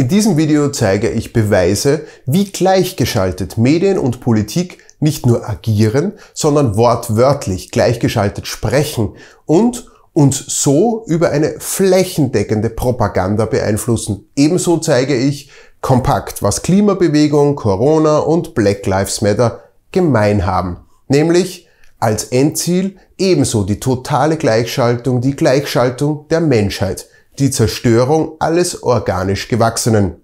In diesem Video zeige ich Beweise, wie gleichgeschaltet Medien und Politik nicht nur agieren, sondern wortwörtlich gleichgeschaltet sprechen und uns so über eine flächendeckende Propaganda beeinflussen. Ebenso zeige ich kompakt, was Klimabewegung, Corona und Black Lives Matter gemein haben. Nämlich als Endziel ebenso die totale Gleichschaltung, die Gleichschaltung der Menschheit, die Zerstörung alles organisch Gewachsenen.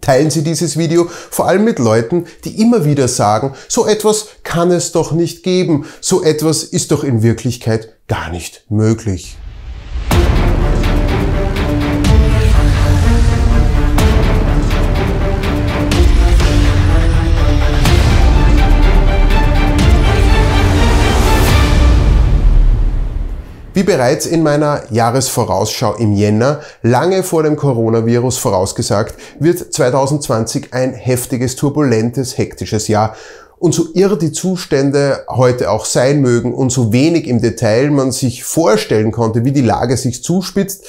Teilen Sie dieses Video vor allem mit Leuten, die immer wieder sagen, so etwas kann es doch nicht geben, so etwas ist doch in Wirklichkeit gar nicht möglich. Wie bereits in meiner Jahresvorausschau im Jänner, lange vor dem Coronavirus vorausgesagt, wird 2020 ein heftiges, turbulentes, hektisches Jahr. Und so irr die Zustände heute auch sein mögen und so wenig im Detail man sich vorstellen konnte, wie die Lage sich zuspitzt,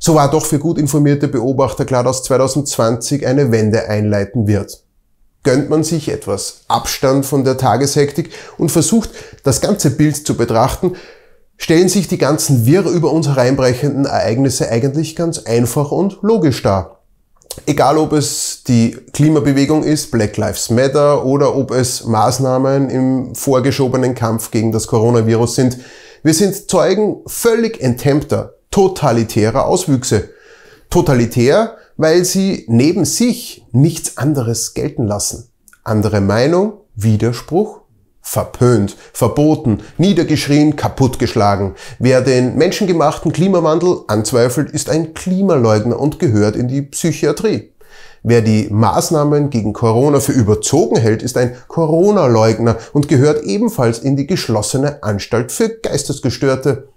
so war doch für gut informierte Beobachter klar, dass 2020 eine Wende einleiten wird. Gönnt man sich etwas Abstand von der Tageshektik und versucht, das ganze Bild zu betrachten, stellen sich die ganzen wirr über uns hereinbrechenden Ereignisse eigentlich ganz einfach und logisch dar. Egal ob es die Klimabewegung ist, Black Lives Matter, oder ob es Maßnahmen im vorgeschobenen Kampf gegen das Coronavirus sind, wir sind Zeugen völlig enthemmter, totalitärer Auswüchse. Totalitär, weil sie neben sich nichts anderes gelten lassen. Andere Meinung, Widerspruch, verpönt, verboten, niedergeschrien, kaputtgeschlagen. Wer den menschengemachten Klimawandel anzweifelt, ist ein Klimaleugner und gehört in die Psychiatrie. Wer die Maßnahmen gegen Corona für überzogen hält, ist ein Corona-Leugner und gehört ebenfalls in die geschlossene Anstalt für Geistesgestörte.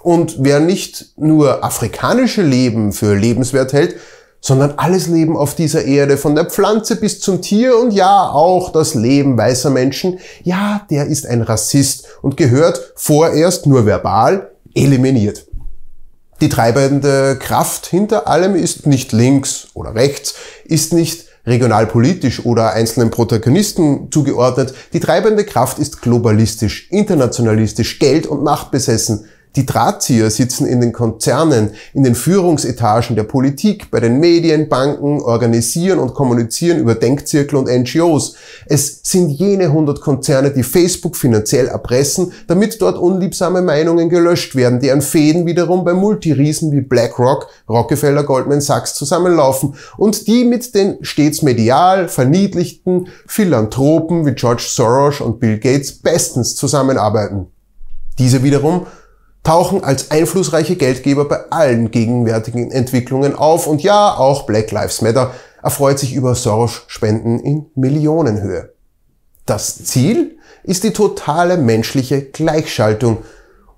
Und wer nicht nur afrikanische Leben für lebenswert hält, sondern alles Leben auf dieser Erde, von der Pflanze bis zum Tier und ja, auch das Leben weißer Menschen, ja, der ist ein Rassist und gehört vorerst nur verbal eliminiert. Die treibende Kraft hinter allem ist nicht links oder rechts, ist nicht regionalpolitisch oder einzelnen Protagonisten zugeordnet. Die treibende Kraft ist globalistisch, internationalistisch, Geld und Macht besessen. Die Drahtzieher sitzen in den Konzernen, in den Führungsetagen der Politik, bei den Medien, Banken, organisieren und kommunizieren über Denkzirkel und NGOs. Es sind jene 100 Konzerne, die Facebook finanziell erpressen, damit dort unliebsame Meinungen gelöscht werden, deren Fäden wiederum bei Multiriesen wie BlackRock, Rockefeller, Goldman Sachs zusammenlaufen und die mit den stets medial verniedlichten Philanthropen wie George Soros und Bill Gates bestens zusammenarbeiten. Diese wiederum tauchen als einflussreiche Geldgeber bei allen gegenwärtigen Entwicklungen auf und ja, auch Black Lives Matter erfreut sich über Soros-Spenden in Millionenhöhe. Das Ziel ist die totale menschliche Gleichschaltung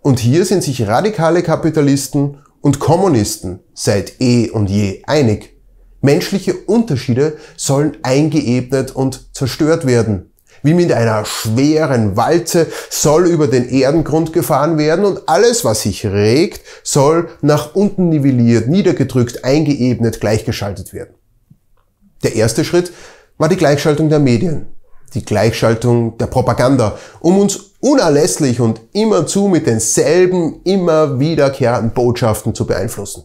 und hier sind sich radikale Kapitalisten und Kommunisten seit eh und je einig. Menschliche Unterschiede sollen eingeebnet und zerstört werden wie mit einer schweren Walze soll über den Erdengrund gefahren werden und alles, was sich regt, soll nach unten nivelliert, niedergedrückt, eingeebnet, gleichgeschaltet werden. Der erste Schritt war die Gleichschaltung der Medien, die Gleichschaltung der Propaganda, um uns unerlässlich und immerzu mit denselben, immer wiederkehrenden Botschaften zu beeinflussen.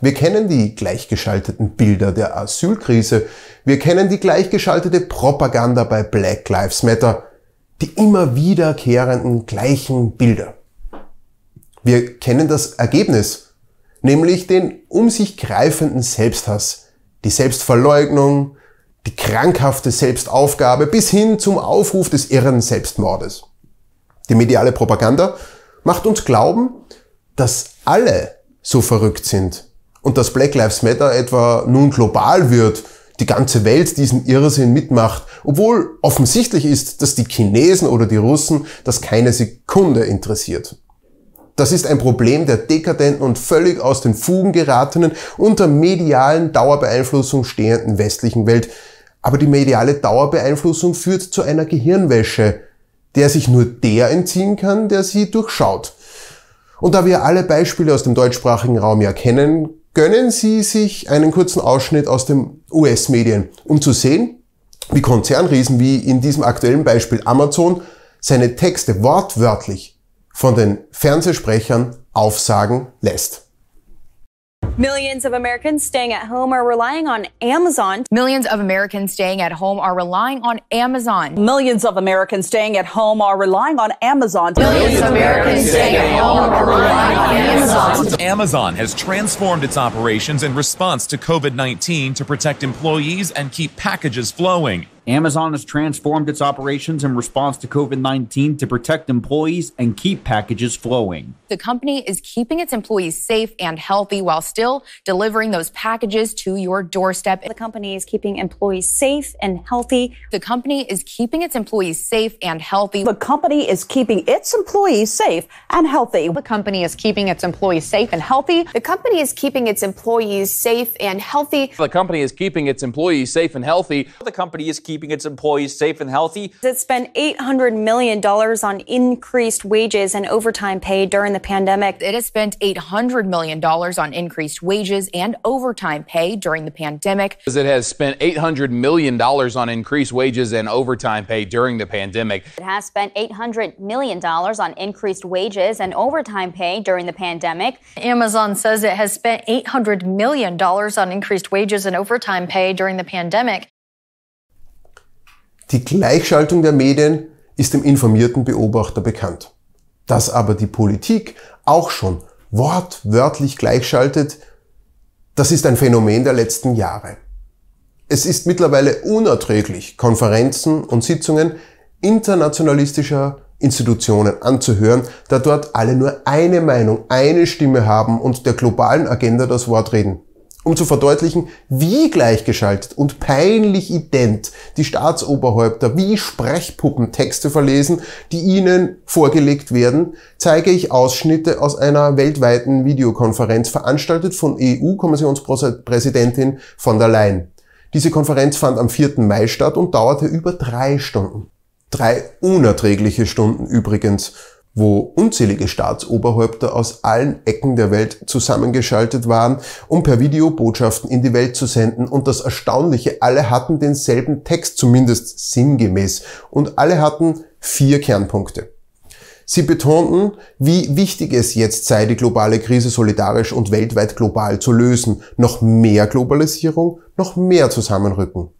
Wir kennen die gleichgeschalteten Bilder der Asylkrise. Wir kennen die gleichgeschaltete Propaganda bei Black Lives Matter. Die immer wiederkehrenden gleichen Bilder. Wir kennen das Ergebnis, nämlich den um sich greifenden Selbsthass, die Selbstverleugnung, die krankhafte Selbstaufgabe bis hin zum Aufruf des irren Selbstmordes. Die mediale Propaganda macht uns glauben, dass alle so verrückt sind und dass Black Lives Matter etwa nun global wird, die ganze Welt diesen Irrsinn mitmacht, obwohl offensichtlich ist, dass die Chinesen oder die Russen das keine Sekunde interessiert. Das ist ein Problem der dekadenten und völlig aus den Fugen geratenen, unter medialen Dauerbeeinflussung stehenden westlichen Welt. Aber die mediale Dauerbeeinflussung führt zu einer Gehirnwäsche, der sich nur der entziehen kann, der sie durchschaut. Und da wir alle Beispiele aus dem deutschsprachigen Raum ja kennen, gönnen Sie sich einen kurzen Ausschnitt aus den US-Medien, um zu sehen, wie Konzernriesen wie in diesem aktuellen Beispiel Amazon seine Texte wortwörtlich von den Fernsehsprechern aufsagen lässt. Millions of Americans staying at home are relying on Amazon. Millions of Americans staying at home are relying on Amazon. Millions of Americans staying at home are relying on Amazon. Millions of Americans staying at home are relying on Amazon. Amazon has transformed its operations in response to COVID 19 to protect employees and keep packages flowing. Amazon has transformed its operations in response to COVID 19 to protect employees and keep packages flowing. The company is keeping its employees safe and healthy while still delivering those packages to your doorstep. The company is keeping employees safe and healthy. The company is keeping its employees safe and healthy. The company is keeping its employees safe and healthy. The company is keeping its employees safe and healthy. The company is keeping its employees safe and healthy. The company is keeping its employees safe and healthy. The company is keeping its employees safe and healthy. It spent $800 million on increased wages and overtime pay during the pandemic. It has spent $800 million on increased wages and overtime pay during the pandemic. It has spent $800 million on increased wages and overtime pay during the pandemic. It has spent $800 million on increased wages and overtime pay during the pandemic. Amazon says it has spent $800 million on increased wages and overtime pay during the pandemic. Die Gleichschaltung der Medien ist dem informierten Beobachter bekannt. Dass aber die Politik auch schon wortwörtlich gleichschaltet, das ist ein Phänomen der letzten Jahre. Es ist mittlerweile unerträglich, Konferenzen und Sitzungen internationalistischer Institutionen anzuhören, da dort alle nur eine Meinung, eine Stimme haben und der globalen Agenda das Wort reden um zu verdeutlichen, wie gleichgeschaltet und peinlich ident die Staatsoberhäupter wie Sprechpuppen Texte verlesen, die ihnen vorgelegt werden, zeige ich Ausschnitte aus einer weltweiten Videokonferenz veranstaltet von EU-Kommissionspräsidentin von der Leyen. Diese Konferenz fand am 4. Mai statt und dauerte über drei Stunden. Drei unerträgliche Stunden übrigens wo unzählige Staatsoberhäupter aus allen Ecken der Welt zusammengeschaltet waren, um per Video Botschaften in die Welt zu senden. Und das Erstaunliche, alle hatten denselben Text, zumindest sinngemäß. Und alle hatten vier Kernpunkte. Sie betonten, wie wichtig es jetzt sei, die globale Krise solidarisch und weltweit global zu lösen. Noch mehr Globalisierung, noch mehr Zusammenrücken.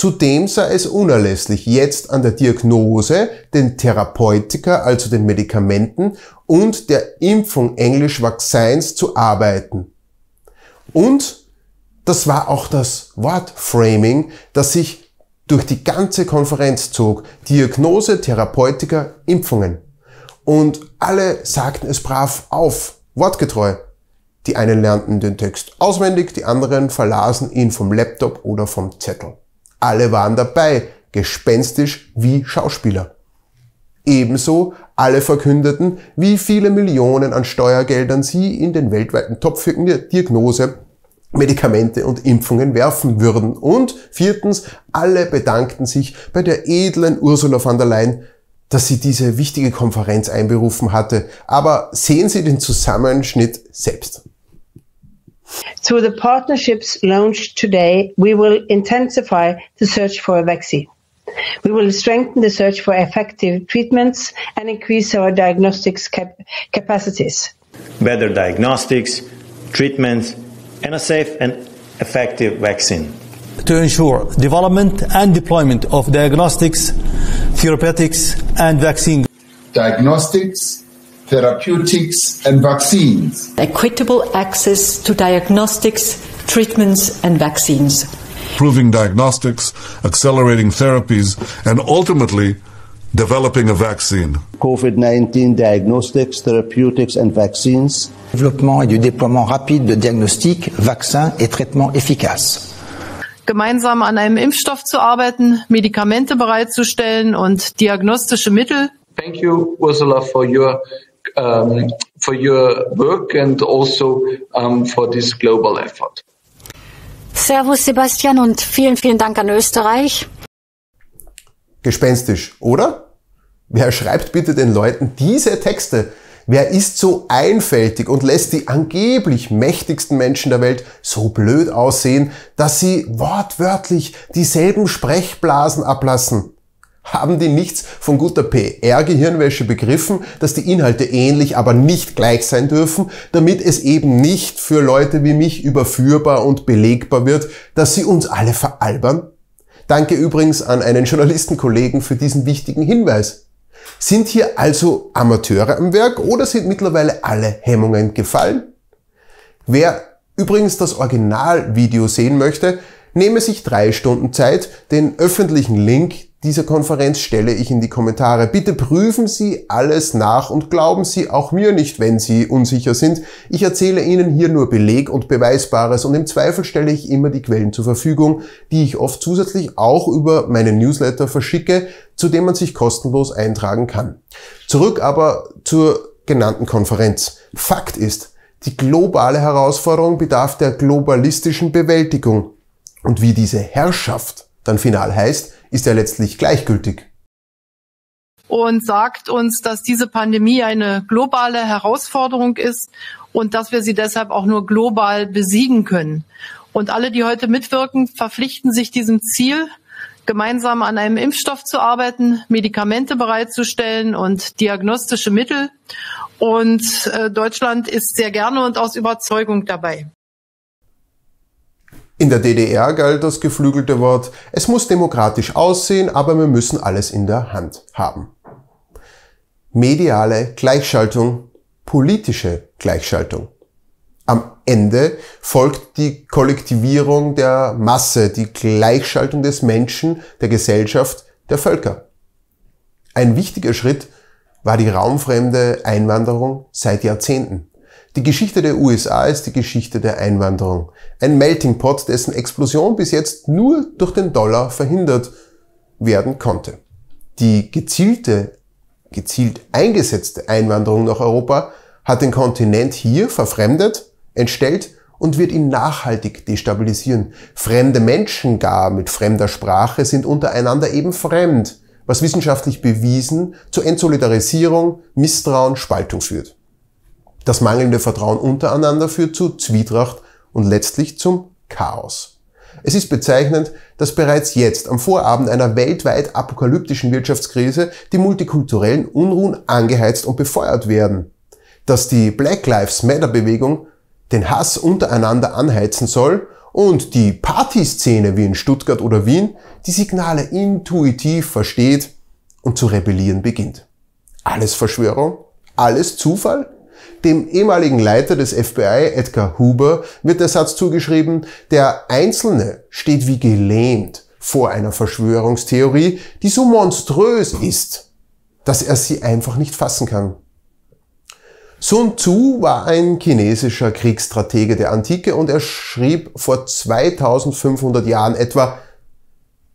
Zudem sei es unerlässlich, jetzt an der Diagnose, den Therapeutika, also den Medikamenten und der Impfung englisch Vaccines zu arbeiten. Und das war auch das Wortframing, das sich durch die ganze Konferenz zog. Diagnose, Therapeutika, Impfungen. Und alle sagten es brav auf, wortgetreu. Die einen lernten den Text auswendig, die anderen verlasen ihn vom Laptop oder vom Zettel. Alle waren dabei, gespenstisch wie Schauspieler. Ebenso alle verkündeten, wie viele Millionen an Steuergeldern sie in den weltweiten Topf für Diagnose, Medikamente und Impfungen werfen würden. Und viertens, alle bedankten sich bei der edlen Ursula von der Leyen, dass sie diese wichtige Konferenz einberufen hatte. Aber sehen Sie den Zusammenschnitt selbst. Through the partnerships launched today, we will intensify the search for a vaccine. We will strengthen the search for effective treatments and increase our diagnostics cap capacities. Better diagnostics, treatments, and a safe and effective vaccine. To ensure development and deployment of diagnostics, therapeutics, and vaccine. Diagnostics, therapeutics and vaccines. Equitable access to diagnostics, treatments and vaccines. Improving diagnostics, accelerating therapies, and ultimately developing a vaccine. COVID-19 diagnostics, therapeutics and vaccines. Développement et du déploiement rapide de diagnostics, vaccins et traitements efficaces. Gemeinsam an einem Impfstoff zu arbeiten, Medikamente bereitzustellen und diagnostische Mittel. Thank you, Ursula, for your um, for your work and also um, for this global effort. Servus Sebastian und vielen, vielen Dank an Österreich. Gespenstisch, oder? Wer schreibt bitte den Leuten diese Texte? Wer ist so einfältig und lässt die angeblich mächtigsten Menschen der Welt so blöd aussehen, dass sie wortwörtlich dieselben Sprechblasen ablassen? Haben die nichts von guter PR-Gehirnwäsche begriffen, dass die Inhalte ähnlich, aber nicht gleich sein dürfen, damit es eben nicht für Leute wie mich überführbar und belegbar wird, dass sie uns alle veralbern? Danke übrigens an einen Journalistenkollegen für diesen wichtigen Hinweis. Sind hier also Amateure am Werk oder sind mittlerweile alle Hemmungen gefallen? Wer übrigens das Originalvideo sehen möchte, nehme sich drei Stunden Zeit. Den öffentlichen Link dieser Konferenz stelle ich in die Kommentare. Bitte prüfen Sie alles nach und glauben Sie auch mir nicht, wenn Sie unsicher sind. Ich erzähle Ihnen hier nur Beleg und Beweisbares und im Zweifel stelle ich immer die Quellen zur Verfügung, die ich oft zusätzlich auch über meine Newsletter verschicke, zu dem man sich kostenlos eintragen kann. Zurück aber zur genannten Konferenz. Fakt ist, die globale Herausforderung bedarf der globalistischen Bewältigung. Und wie diese Herrschaft dann final heißt, ist ja letztlich gleichgültig. Und sagt uns, dass diese Pandemie eine globale Herausforderung ist und dass wir sie deshalb auch nur global besiegen können. Und alle, die heute mitwirken, verpflichten sich diesem Ziel, gemeinsam an einem Impfstoff zu arbeiten, Medikamente bereitzustellen und diagnostische Mittel. Und äh, Deutschland ist sehr gerne und aus Überzeugung dabei. In der DDR galt das geflügelte Wort, es muss demokratisch aussehen, aber wir müssen alles in der Hand haben. Mediale Gleichschaltung, politische Gleichschaltung. Am Ende folgt die Kollektivierung der Masse, die Gleichschaltung des Menschen, der Gesellschaft, der Völker. Ein wichtiger Schritt war die raumfremde Einwanderung seit Jahrzehnten. Die Geschichte der USA ist die Geschichte der Einwanderung. Ein Melting Pot, dessen Explosion bis jetzt nur durch den Dollar verhindert werden konnte. Die gezielte, gezielt eingesetzte Einwanderung nach Europa hat den Kontinent hier verfremdet, entstellt und wird ihn nachhaltig destabilisieren. Fremde Menschen gar mit fremder Sprache sind untereinander eben fremd, was wissenschaftlich bewiesen zur Entsolidarisierung, Misstrauen, Spaltung führt. Das mangelnde Vertrauen untereinander führt zu Zwietracht und letztlich zum Chaos. Es ist bezeichnend, dass bereits jetzt am Vorabend einer weltweit apokalyptischen Wirtschaftskrise die multikulturellen Unruhen angeheizt und befeuert werden. Dass die Black Lives Matter Bewegung den Hass untereinander anheizen soll und die Partyszene wie in Stuttgart oder Wien die Signale intuitiv versteht und zu rebellieren beginnt. Alles Verschwörung? Alles Zufall? Dem ehemaligen Leiter des FBI, Edgar Hoover, wird der Satz zugeschrieben, der Einzelne steht wie gelähmt vor einer Verschwörungstheorie, die so monströs ist, dass er sie einfach nicht fassen kann. Sun Tzu war ein chinesischer Kriegsstratege der Antike und er schrieb vor 2500 Jahren etwa,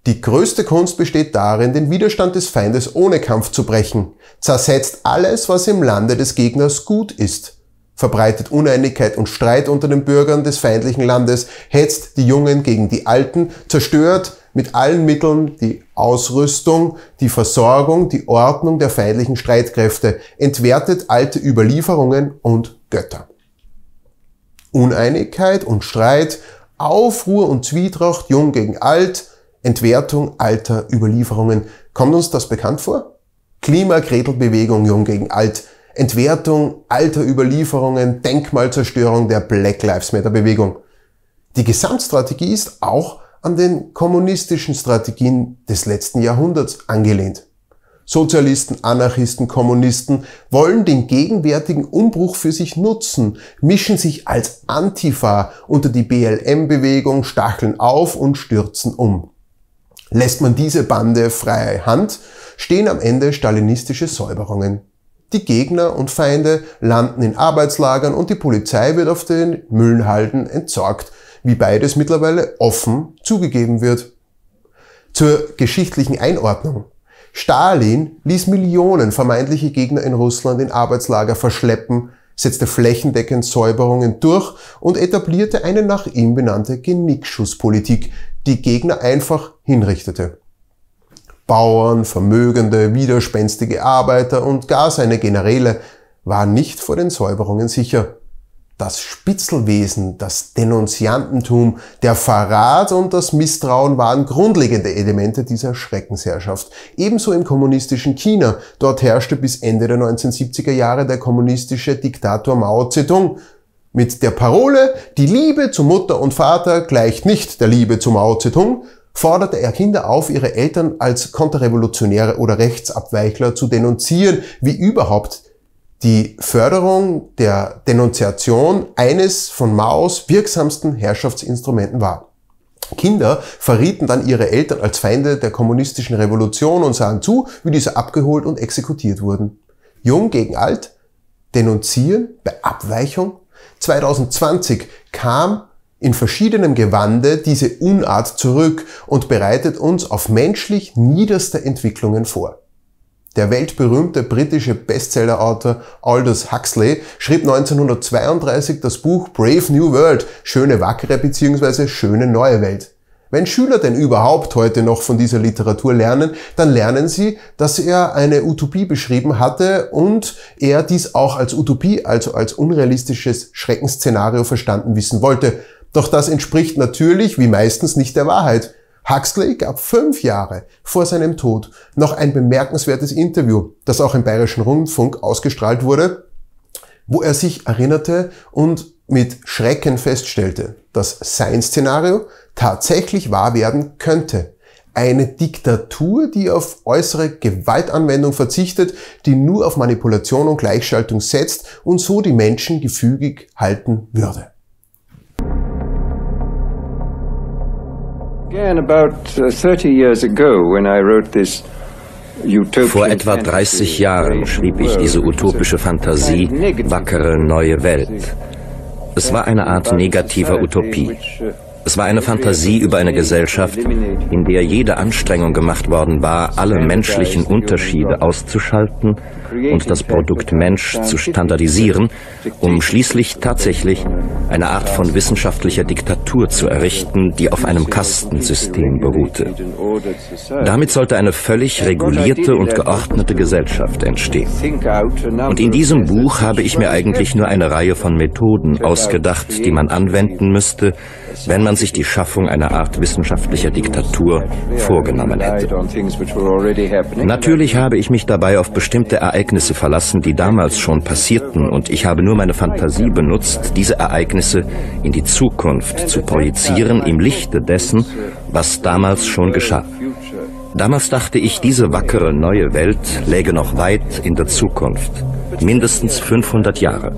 die größte Kunst besteht darin, den Widerstand des Feindes ohne Kampf zu brechen, zersetzt alles, was im Lande des Gegners gut ist, verbreitet Uneinigkeit und Streit unter den Bürgern des feindlichen Landes, hetzt die Jungen gegen die Alten, zerstört mit allen Mitteln die Ausrüstung, die Versorgung, die Ordnung der feindlichen Streitkräfte, entwertet alte Überlieferungen und Götter. Uneinigkeit und Streit, Aufruhr und Zwietracht, jung gegen alt, Entwertung alter Überlieferungen. Kommt uns das bekannt vor? Klimakretelbewegung Jung gegen Alt, Entwertung alter Überlieferungen, Denkmalzerstörung der Black Lives Matter Bewegung. Die Gesamtstrategie ist auch an den kommunistischen Strategien des letzten Jahrhunderts angelehnt. Sozialisten, Anarchisten, Kommunisten wollen den gegenwärtigen Umbruch für sich nutzen, mischen sich als Antifa unter die BLM-Bewegung, stacheln auf und stürzen um. Lässt man diese Bande freie Hand, stehen am Ende stalinistische Säuberungen. Die Gegner und Feinde landen in Arbeitslagern und die Polizei wird auf den Müllhalden entsorgt, wie beides mittlerweile offen zugegeben wird. Zur geschichtlichen Einordnung. Stalin ließ Millionen vermeintliche Gegner in Russland in Arbeitslager verschleppen, setzte flächendeckend Säuberungen durch und etablierte eine nach ihm benannte Genickschusspolitik, die Gegner einfach hinrichtete. Bauern, vermögende, widerspenstige Arbeiter und gar seine Generäle war nicht vor den Säuberungen sicher. Das Spitzelwesen, das Denunziantentum, der Verrat und das Misstrauen waren grundlegende Elemente dieser Schreckensherrschaft. Ebenso im kommunistischen China. Dort herrschte bis Ende der 1970er Jahre der kommunistische Diktator Mao Zedong. Mit der Parole, die Liebe zu Mutter und Vater gleicht nicht der Liebe zu Mao Zedong, forderte er Kinder auf, ihre Eltern als Konterrevolutionäre oder Rechtsabweichler zu denunzieren, wie überhaupt die Förderung der Denunziation eines von Maos wirksamsten Herrschaftsinstrumenten war. Kinder verrieten dann ihre Eltern als Feinde der kommunistischen Revolution und sahen zu, wie diese abgeholt und exekutiert wurden. Jung gegen alt, denunzieren bei Abweichung. 2020 kam in verschiedenem Gewande diese Unart zurück und bereitet uns auf menschlich niederste Entwicklungen vor. Der weltberühmte britische Bestsellerautor Aldous Huxley schrieb 1932 das Buch Brave New World, schöne wackere bzw. schöne neue Welt. Wenn Schüler denn überhaupt heute noch von dieser Literatur lernen, dann lernen sie, dass er eine Utopie beschrieben hatte und er dies auch als Utopie, also als unrealistisches Schreckensszenario verstanden wissen wollte. Doch das entspricht natürlich, wie meistens, nicht der Wahrheit. Huxley gab fünf Jahre vor seinem Tod noch ein bemerkenswertes Interview, das auch im Bayerischen Rundfunk ausgestrahlt wurde, wo er sich erinnerte und mit Schrecken feststellte, dass sein Szenario tatsächlich wahr werden könnte. Eine Diktatur, die auf äußere Gewaltanwendung verzichtet, die nur auf Manipulation und Gleichschaltung setzt und so die Menschen gefügig halten würde. Vor etwa 30 Jahren schrieb ich diese utopische Fantasie Wackere neue Welt. Es war eine Art negativer Utopie. Es war eine Fantasie über eine Gesellschaft, in der jede Anstrengung gemacht worden war, alle menschlichen Unterschiede auszuschalten und das Produkt Mensch zu standardisieren, um schließlich tatsächlich eine Art von wissenschaftlicher Diktatur zu errichten, die auf einem Kastensystem beruhte. Damit sollte eine völlig regulierte und geordnete Gesellschaft entstehen. Und in diesem Buch habe ich mir eigentlich nur eine Reihe von Methoden ausgedacht, die man anwenden müsste, wenn man sich die Schaffung einer Art wissenschaftlicher Diktatur vorgenommen hätte. Natürlich habe ich mich dabei auf bestimmte Ereignisse verlassen, die damals schon passierten, und ich habe nur meine Fantasie benutzt, diese Ereignisse in die Zukunft zu projizieren im Lichte dessen, was damals schon geschah. Damals dachte ich, diese wackere neue Welt läge noch weit in der Zukunft, mindestens 500 Jahre.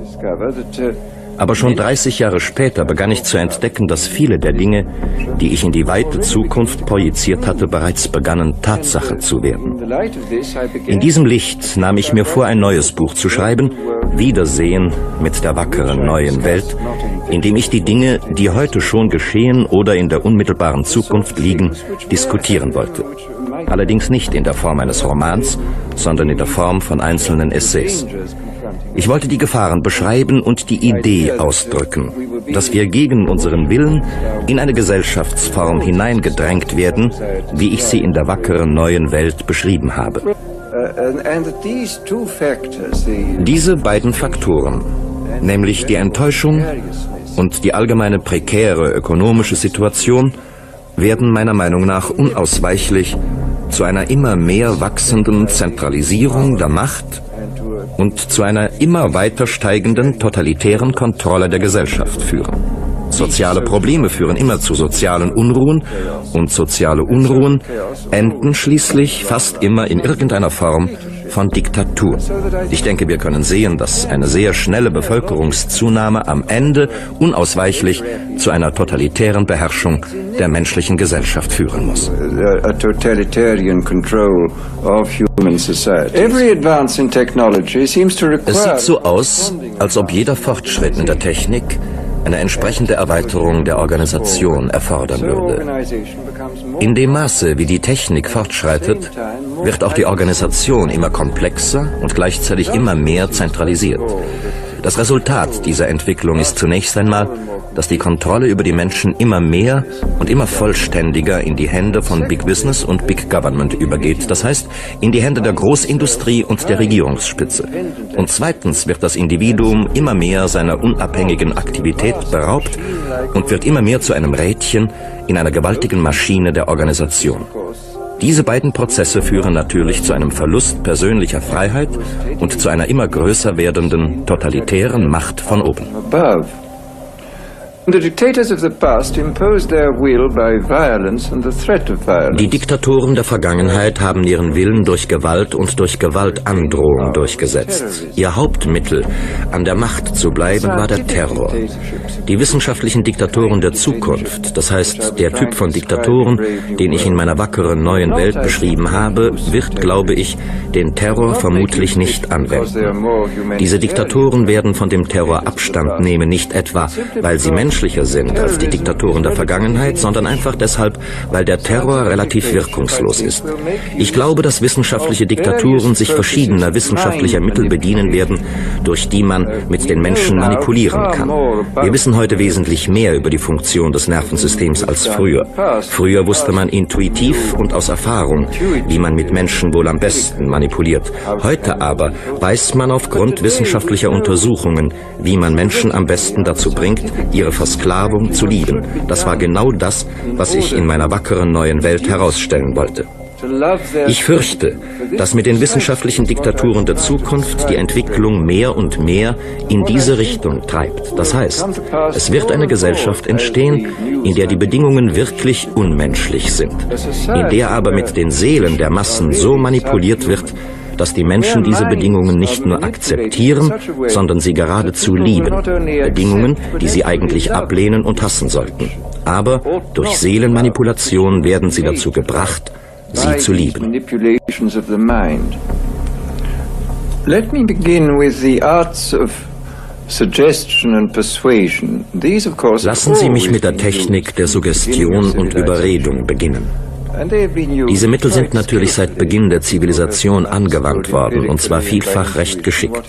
Aber schon 30 Jahre später begann ich zu entdecken, dass viele der Dinge, die ich in die weite Zukunft projiziert hatte, bereits begannen Tatsache zu werden. In diesem Licht nahm ich mir vor, ein neues Buch zu schreiben, Wiedersehen mit der wackeren neuen Welt, in dem ich die Dinge, die heute schon geschehen oder in der unmittelbaren Zukunft liegen, diskutieren wollte. Allerdings nicht in der Form eines Romans, sondern in der Form von einzelnen Essays. Ich wollte die Gefahren beschreiben und die Idee ausdrücken, dass wir gegen unseren Willen in eine Gesellschaftsform hineingedrängt werden, wie ich sie in der wackeren neuen Welt beschrieben habe. Diese beiden Faktoren, nämlich die Enttäuschung und die allgemeine prekäre ökonomische Situation, werden meiner Meinung nach unausweichlich zu einer immer mehr wachsenden Zentralisierung der Macht und zu einer immer weiter steigenden totalitären Kontrolle der Gesellschaft führen. Soziale Probleme führen immer zu sozialen Unruhen und soziale Unruhen enden schließlich fast immer in irgendeiner Form von Diktatur. Ich denke, wir können sehen, dass eine sehr schnelle Bevölkerungszunahme am Ende unausweichlich zu einer totalitären Beherrschung der menschlichen Gesellschaft führen muss. Es sieht so aus, als ob jeder Fortschritt in der Technik eine entsprechende Erweiterung der Organisation erfordern würde. In dem Maße, wie die Technik fortschreitet, wird auch die Organisation immer komplexer und gleichzeitig immer mehr zentralisiert. Das Resultat dieser Entwicklung ist zunächst einmal, dass die Kontrolle über die Menschen immer mehr und immer vollständiger in die Hände von Big Business und Big Government übergeht. Das heißt, in die Hände der Großindustrie und der Regierungsspitze. Und zweitens wird das Individuum immer mehr seiner unabhängigen Aktivität beraubt und wird immer mehr zu einem Rädchen in einer gewaltigen Maschine der Organisation. Diese beiden Prozesse führen natürlich zu einem Verlust persönlicher Freiheit und zu einer immer größer werdenden totalitären Macht von oben. Die Diktatoren der Vergangenheit haben ihren Willen durch Gewalt und durch Gewaltandrohung durchgesetzt. Ihr Hauptmittel, an der Macht zu bleiben, war der Terror. Die wissenschaftlichen Diktatoren der Zukunft, das heißt der Typ von Diktatoren, den ich in meiner wackeren neuen Welt beschrieben habe, wird, glaube ich, den Terror vermutlich nicht anwenden. Diese Diktatoren werden von dem Terror Abstand nehmen, nicht etwa, weil sie menschlicher sind als die Diktatoren der Vergangenheit, sondern einfach deshalb, weil der Terror relativ wirkungslos ist. Ich glaube, dass wissenschaftliche Diktaturen sich verschiedener wissenschaftlicher Mittel bedienen werden, durch die man mit den Menschen manipulieren kann. Wir wissen heute wesentlich mehr über die Funktion des Nervensystems als früher. Früher wusste man intuitiv und aus Erfahrung, wie man mit Menschen wohl am besten manipuliert. Heute aber weiß man aufgrund wissenschaftlicher Untersuchungen, wie man Menschen am besten dazu bringt, ihre Versklavung zu lieben. Das war genau das, was ich in meiner wackeren neuen Welt herausstellen wollte. Ich fürchte, dass mit den wissenschaftlichen Diktaturen der Zukunft die Entwicklung mehr und mehr in diese Richtung treibt. Das heißt, es wird eine Gesellschaft entstehen, in der die Bedingungen wirklich unmenschlich sind, in der aber mit den Seelen der Massen so manipuliert wird, dass die Menschen diese Bedingungen nicht nur akzeptieren, sondern sie geradezu lieben. Bedingungen, die sie eigentlich ablehnen und hassen sollten. Aber durch Seelenmanipulation werden sie dazu gebracht, sie zu lieben. Let me begin with the arts of Lassen Sie mich mit der Technik der Suggestion und Überredung beginnen. Diese Mittel sind natürlich seit Beginn der Zivilisation angewandt worden, und zwar vielfach recht geschickt.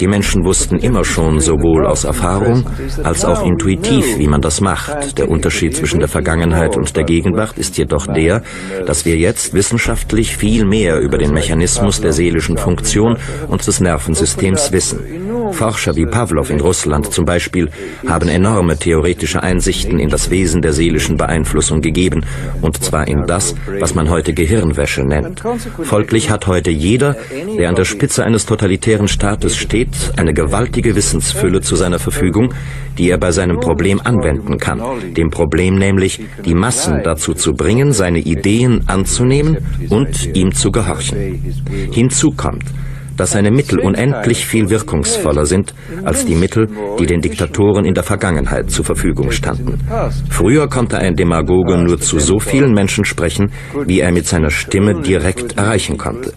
Die Menschen wussten immer schon sowohl aus Erfahrung als auch intuitiv, wie man das macht. Der Unterschied zwischen der Vergangenheit und der Gegenwart ist jedoch der, dass wir jetzt wissenschaftlich viel mehr über den Mechanismus der seelischen Funktion und des Nervensystems wissen. Forscher wie Pavlov in Russland zum Beispiel haben enorme theoretische Einsichten in das Wesen der seelischen Beeinflussung gegeben, und zwar in das, was man heute Gehirnwäsche nennt. Folglich hat heute jeder, der an der Spitze eines totalitären Staates steht, eine gewaltige Wissensfülle zu seiner Verfügung, die er bei seinem Problem anwenden kann. Dem Problem nämlich, die Massen dazu zu bringen, seine Ideen anzunehmen und ihm zu gehorchen. Hinzu kommt, dass seine Mittel unendlich viel wirkungsvoller sind als die Mittel, die den Diktatoren in der Vergangenheit zur Verfügung standen. Früher konnte ein Demagoge nur zu so vielen Menschen sprechen, wie er mit seiner Stimme direkt erreichen konnte.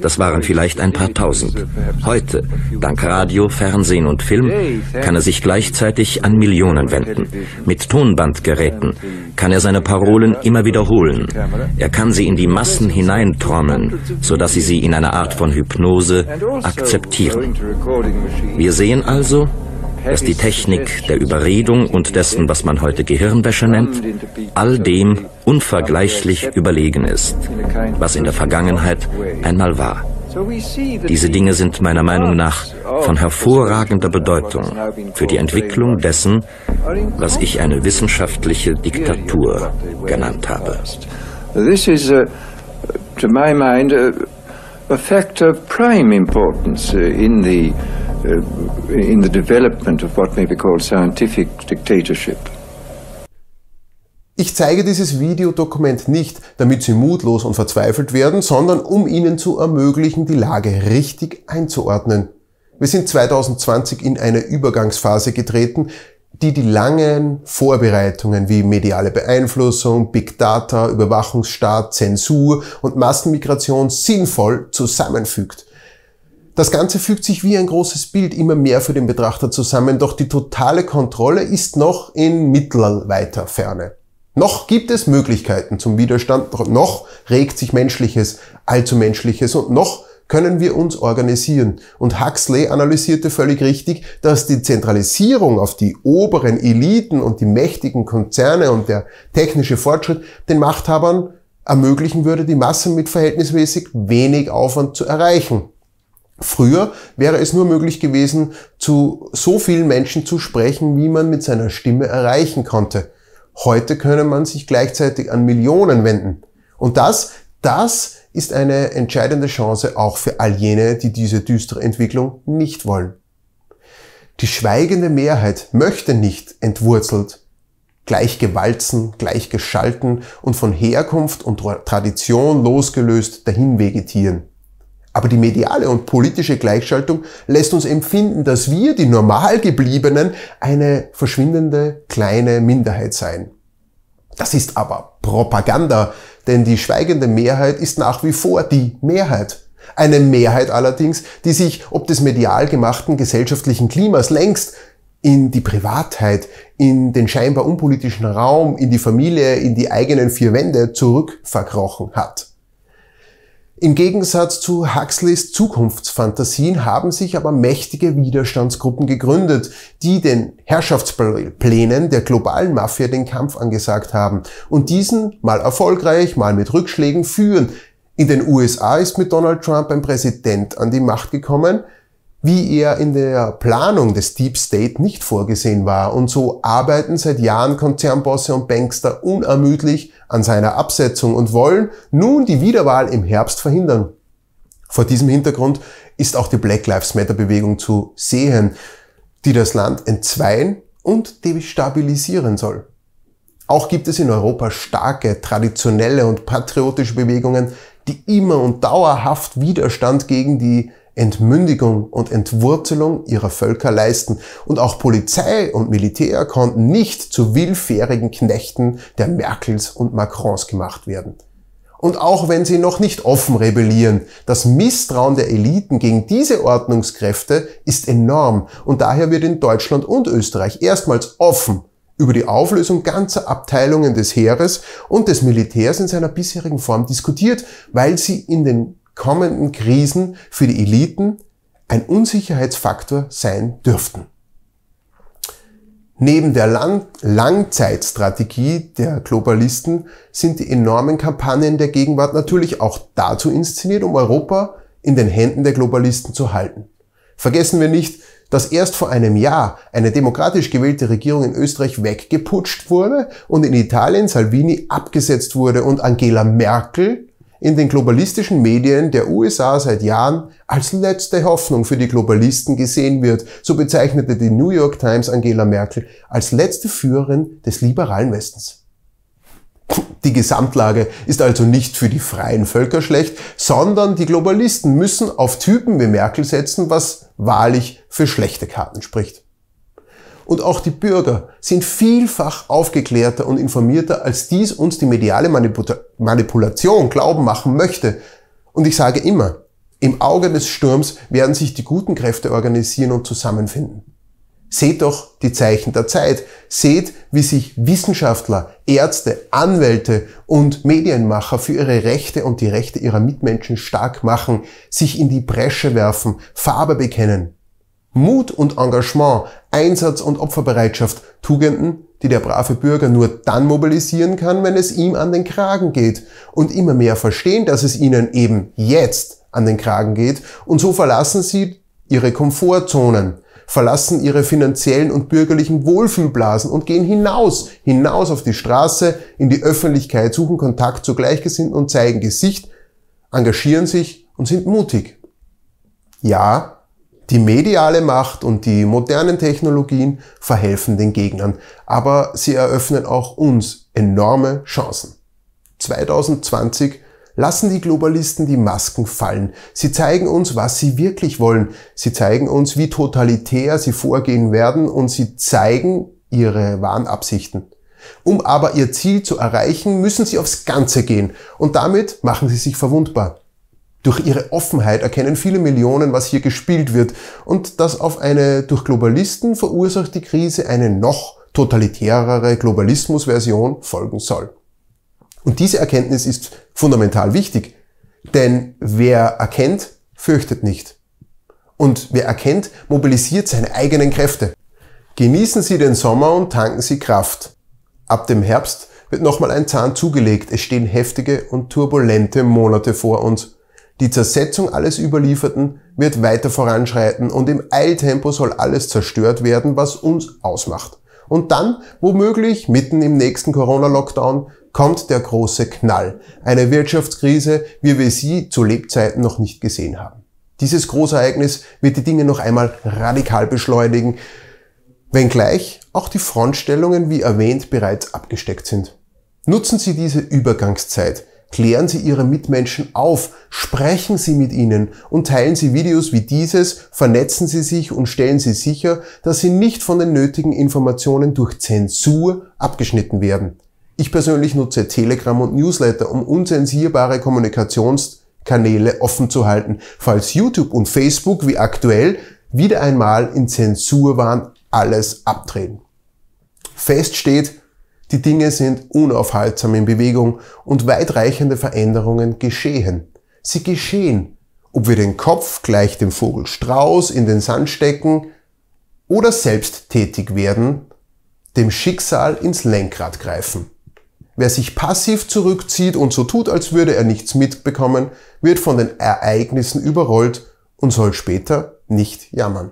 Das waren vielleicht ein paar tausend. Heute, dank Radio, Fernsehen und Film, kann er sich gleichzeitig an Millionen wenden. Mit Tonbandgeräten kann er seine Parolen immer wiederholen. Er kann sie in die Massen hineintrommeln, sodass sie sie in einer Art von Hypnose akzeptieren. Wir sehen also, dass die Technik der Überredung und dessen, was man heute Gehirnwäsche nennt, all dem unvergleichlich überlegen ist, was in der Vergangenheit einmal war. Diese Dinge sind meiner Meinung nach von hervorragender Bedeutung für die Entwicklung dessen, was ich eine wissenschaftliche Diktatur genannt habe. This is, uh, to my mind, uh, a factor of prime importance uh, in the uh, in the development of what may be called scientific dictatorship. Ich zeige dieses Videodokument nicht, damit Sie mutlos und verzweifelt werden, sondern um Ihnen zu ermöglichen, die Lage richtig einzuordnen. Wir sind 2020 in eine Übergangsphase getreten, die die langen Vorbereitungen wie mediale Beeinflussung, Big Data, Überwachungsstaat, Zensur und Massenmigration sinnvoll zusammenfügt. Das Ganze fügt sich wie ein großes Bild immer mehr für den Betrachter zusammen, doch die totale Kontrolle ist noch in mittelweiter Ferne. Noch gibt es Möglichkeiten zum Widerstand, noch regt sich Menschliches, Allzumenschliches und noch können wir uns organisieren. Und Huxley analysierte völlig richtig, dass die Zentralisierung auf die oberen Eliten und die mächtigen Konzerne und der technische Fortschritt den Machthabern ermöglichen würde, die Masse mit verhältnismäßig wenig Aufwand zu erreichen. Früher wäre es nur möglich gewesen, zu so vielen Menschen zu sprechen, wie man mit seiner Stimme erreichen konnte. Heute könne man sich gleichzeitig an Millionen wenden. Und das, das ist eine entscheidende Chance auch für all jene, die diese düstere Entwicklung nicht wollen. Die schweigende Mehrheit möchte nicht entwurzelt, gleich gewalzen, gleich geschalten und von Herkunft und Tradition losgelöst dahin vegetieren. Aber die mediale und politische Gleichschaltung lässt uns empfinden, dass wir, die normal gebliebenen, eine verschwindende kleine Minderheit seien. Das ist aber Propaganda, denn die schweigende Mehrheit ist nach wie vor die Mehrheit. Eine Mehrheit allerdings, die sich ob des medial gemachten gesellschaftlichen Klimas längst in die Privatheit, in den scheinbar unpolitischen Raum, in die Familie, in die eigenen vier Wände zurückverkrochen hat. Im Gegensatz zu Huxleys Zukunftsfantasien haben sich aber mächtige Widerstandsgruppen gegründet, die den Herrschaftsplänen der globalen Mafia den Kampf angesagt haben und diesen mal erfolgreich, mal mit Rückschlägen führen. In den USA ist mit Donald Trump ein Präsident an die Macht gekommen, wie er in der Planung des Deep State nicht vorgesehen war. Und so arbeiten seit Jahren Konzernbosse und Bankster unermüdlich an seiner Absetzung und wollen nun die Wiederwahl im Herbst verhindern. Vor diesem Hintergrund ist auch die Black Lives Matter Bewegung zu sehen, die das Land entzweien und destabilisieren soll. Auch gibt es in Europa starke, traditionelle und patriotische Bewegungen, die immer und dauerhaft Widerstand gegen die Entmündigung und Entwurzelung ihrer Völker leisten. Und auch Polizei und Militär konnten nicht zu willfährigen Knechten der Merkels und Macrons gemacht werden. Und auch wenn sie noch nicht offen rebellieren, das Misstrauen der Eliten gegen diese Ordnungskräfte ist enorm und daher wird in Deutschland und Österreich erstmals offen über die Auflösung ganzer Abteilungen des Heeres und des Militärs in seiner bisherigen Form diskutiert, weil sie in den kommenden Krisen für die Eliten ein Unsicherheitsfaktor sein dürften. Neben der Lang Langzeitstrategie der Globalisten sind die enormen Kampagnen der Gegenwart natürlich auch dazu inszeniert, um Europa in den Händen der Globalisten zu halten. Vergessen wir nicht, dass erst vor einem Jahr eine demokratisch gewählte Regierung in Österreich weggeputscht wurde und in Italien Salvini abgesetzt wurde und Angela Merkel in den globalistischen Medien der USA seit Jahren als letzte Hoffnung für die Globalisten gesehen wird. So bezeichnete die New York Times Angela Merkel als letzte Führerin des liberalen Westens. Die Gesamtlage ist also nicht für die freien Völker schlecht, sondern die Globalisten müssen auf Typen wie Merkel setzen, was wahrlich für schlechte Karten spricht. Und auch die Bürger sind vielfach aufgeklärter und informierter, als dies uns die mediale Manipulation glauben machen möchte. Und ich sage immer, im Auge des Sturms werden sich die guten Kräfte organisieren und zusammenfinden. Seht doch die Zeichen der Zeit. Seht, wie sich Wissenschaftler, Ärzte, Anwälte und Medienmacher für ihre Rechte und die Rechte ihrer Mitmenschen stark machen, sich in die Bresche werfen, Farbe bekennen. Mut und Engagement, Einsatz und Opferbereitschaft, Tugenden, die der brave Bürger nur dann mobilisieren kann, wenn es ihm an den Kragen geht und immer mehr verstehen, dass es ihnen eben jetzt an den Kragen geht und so verlassen sie ihre Komfortzonen, verlassen ihre finanziellen und bürgerlichen Wohlfühlblasen und gehen hinaus, hinaus auf die Straße, in die Öffentlichkeit, suchen Kontakt zu Gleichgesinnten und zeigen Gesicht, engagieren sich und sind mutig. Ja, die mediale Macht und die modernen Technologien verhelfen den Gegnern, aber sie eröffnen auch uns enorme Chancen. 2020 lassen die Globalisten die Masken fallen. Sie zeigen uns, was sie wirklich wollen. Sie zeigen uns, wie totalitär sie vorgehen werden und sie zeigen ihre wahren Absichten. Um aber ihr Ziel zu erreichen, müssen sie aufs Ganze gehen und damit machen sie sich verwundbar. Durch ihre Offenheit erkennen viele Millionen, was hier gespielt wird und dass auf eine durch Globalisten verursachte Krise eine noch totalitärere Globalismusversion folgen soll. Und diese Erkenntnis ist fundamental wichtig, denn wer erkennt, fürchtet nicht. Und wer erkennt, mobilisiert seine eigenen Kräfte. Genießen Sie den Sommer und tanken Sie Kraft. Ab dem Herbst wird nochmal ein Zahn zugelegt. Es stehen heftige und turbulente Monate vor uns. Die Zersetzung alles Überlieferten wird weiter voranschreiten und im Eiltempo soll alles zerstört werden, was uns ausmacht. Und dann, womöglich mitten im nächsten Corona-Lockdown, kommt der große Knall. Eine Wirtschaftskrise, wie wir sie zu Lebzeiten noch nicht gesehen haben. Dieses Großereignis wird die Dinge noch einmal radikal beschleunigen, wenngleich auch die Frontstellungen, wie erwähnt, bereits abgesteckt sind. Nutzen Sie diese Übergangszeit, klären Sie Ihre Mitmenschen auf, sprechen Sie mit ihnen und teilen Sie Videos wie dieses, vernetzen Sie sich und stellen Sie sicher, dass Sie nicht von den nötigen Informationen durch Zensur abgeschnitten werden. Ich persönlich nutze Telegram und Newsletter, um unzensierbare Kommunikationskanäle offen zu halten, falls YouTube und Facebook wie aktuell wieder einmal in Zensurwahn alles abdrehen. Fest steht, die Dinge sind unaufhaltsam in Bewegung und weitreichende Veränderungen geschehen. Sie geschehen, ob wir den Kopf gleich dem Vogel Strauß in den Sand stecken oder selbst tätig werden, dem Schicksal ins Lenkrad greifen. Wer sich passiv zurückzieht und so tut, als würde er nichts mitbekommen, wird von den Ereignissen überrollt und soll später nicht jammern.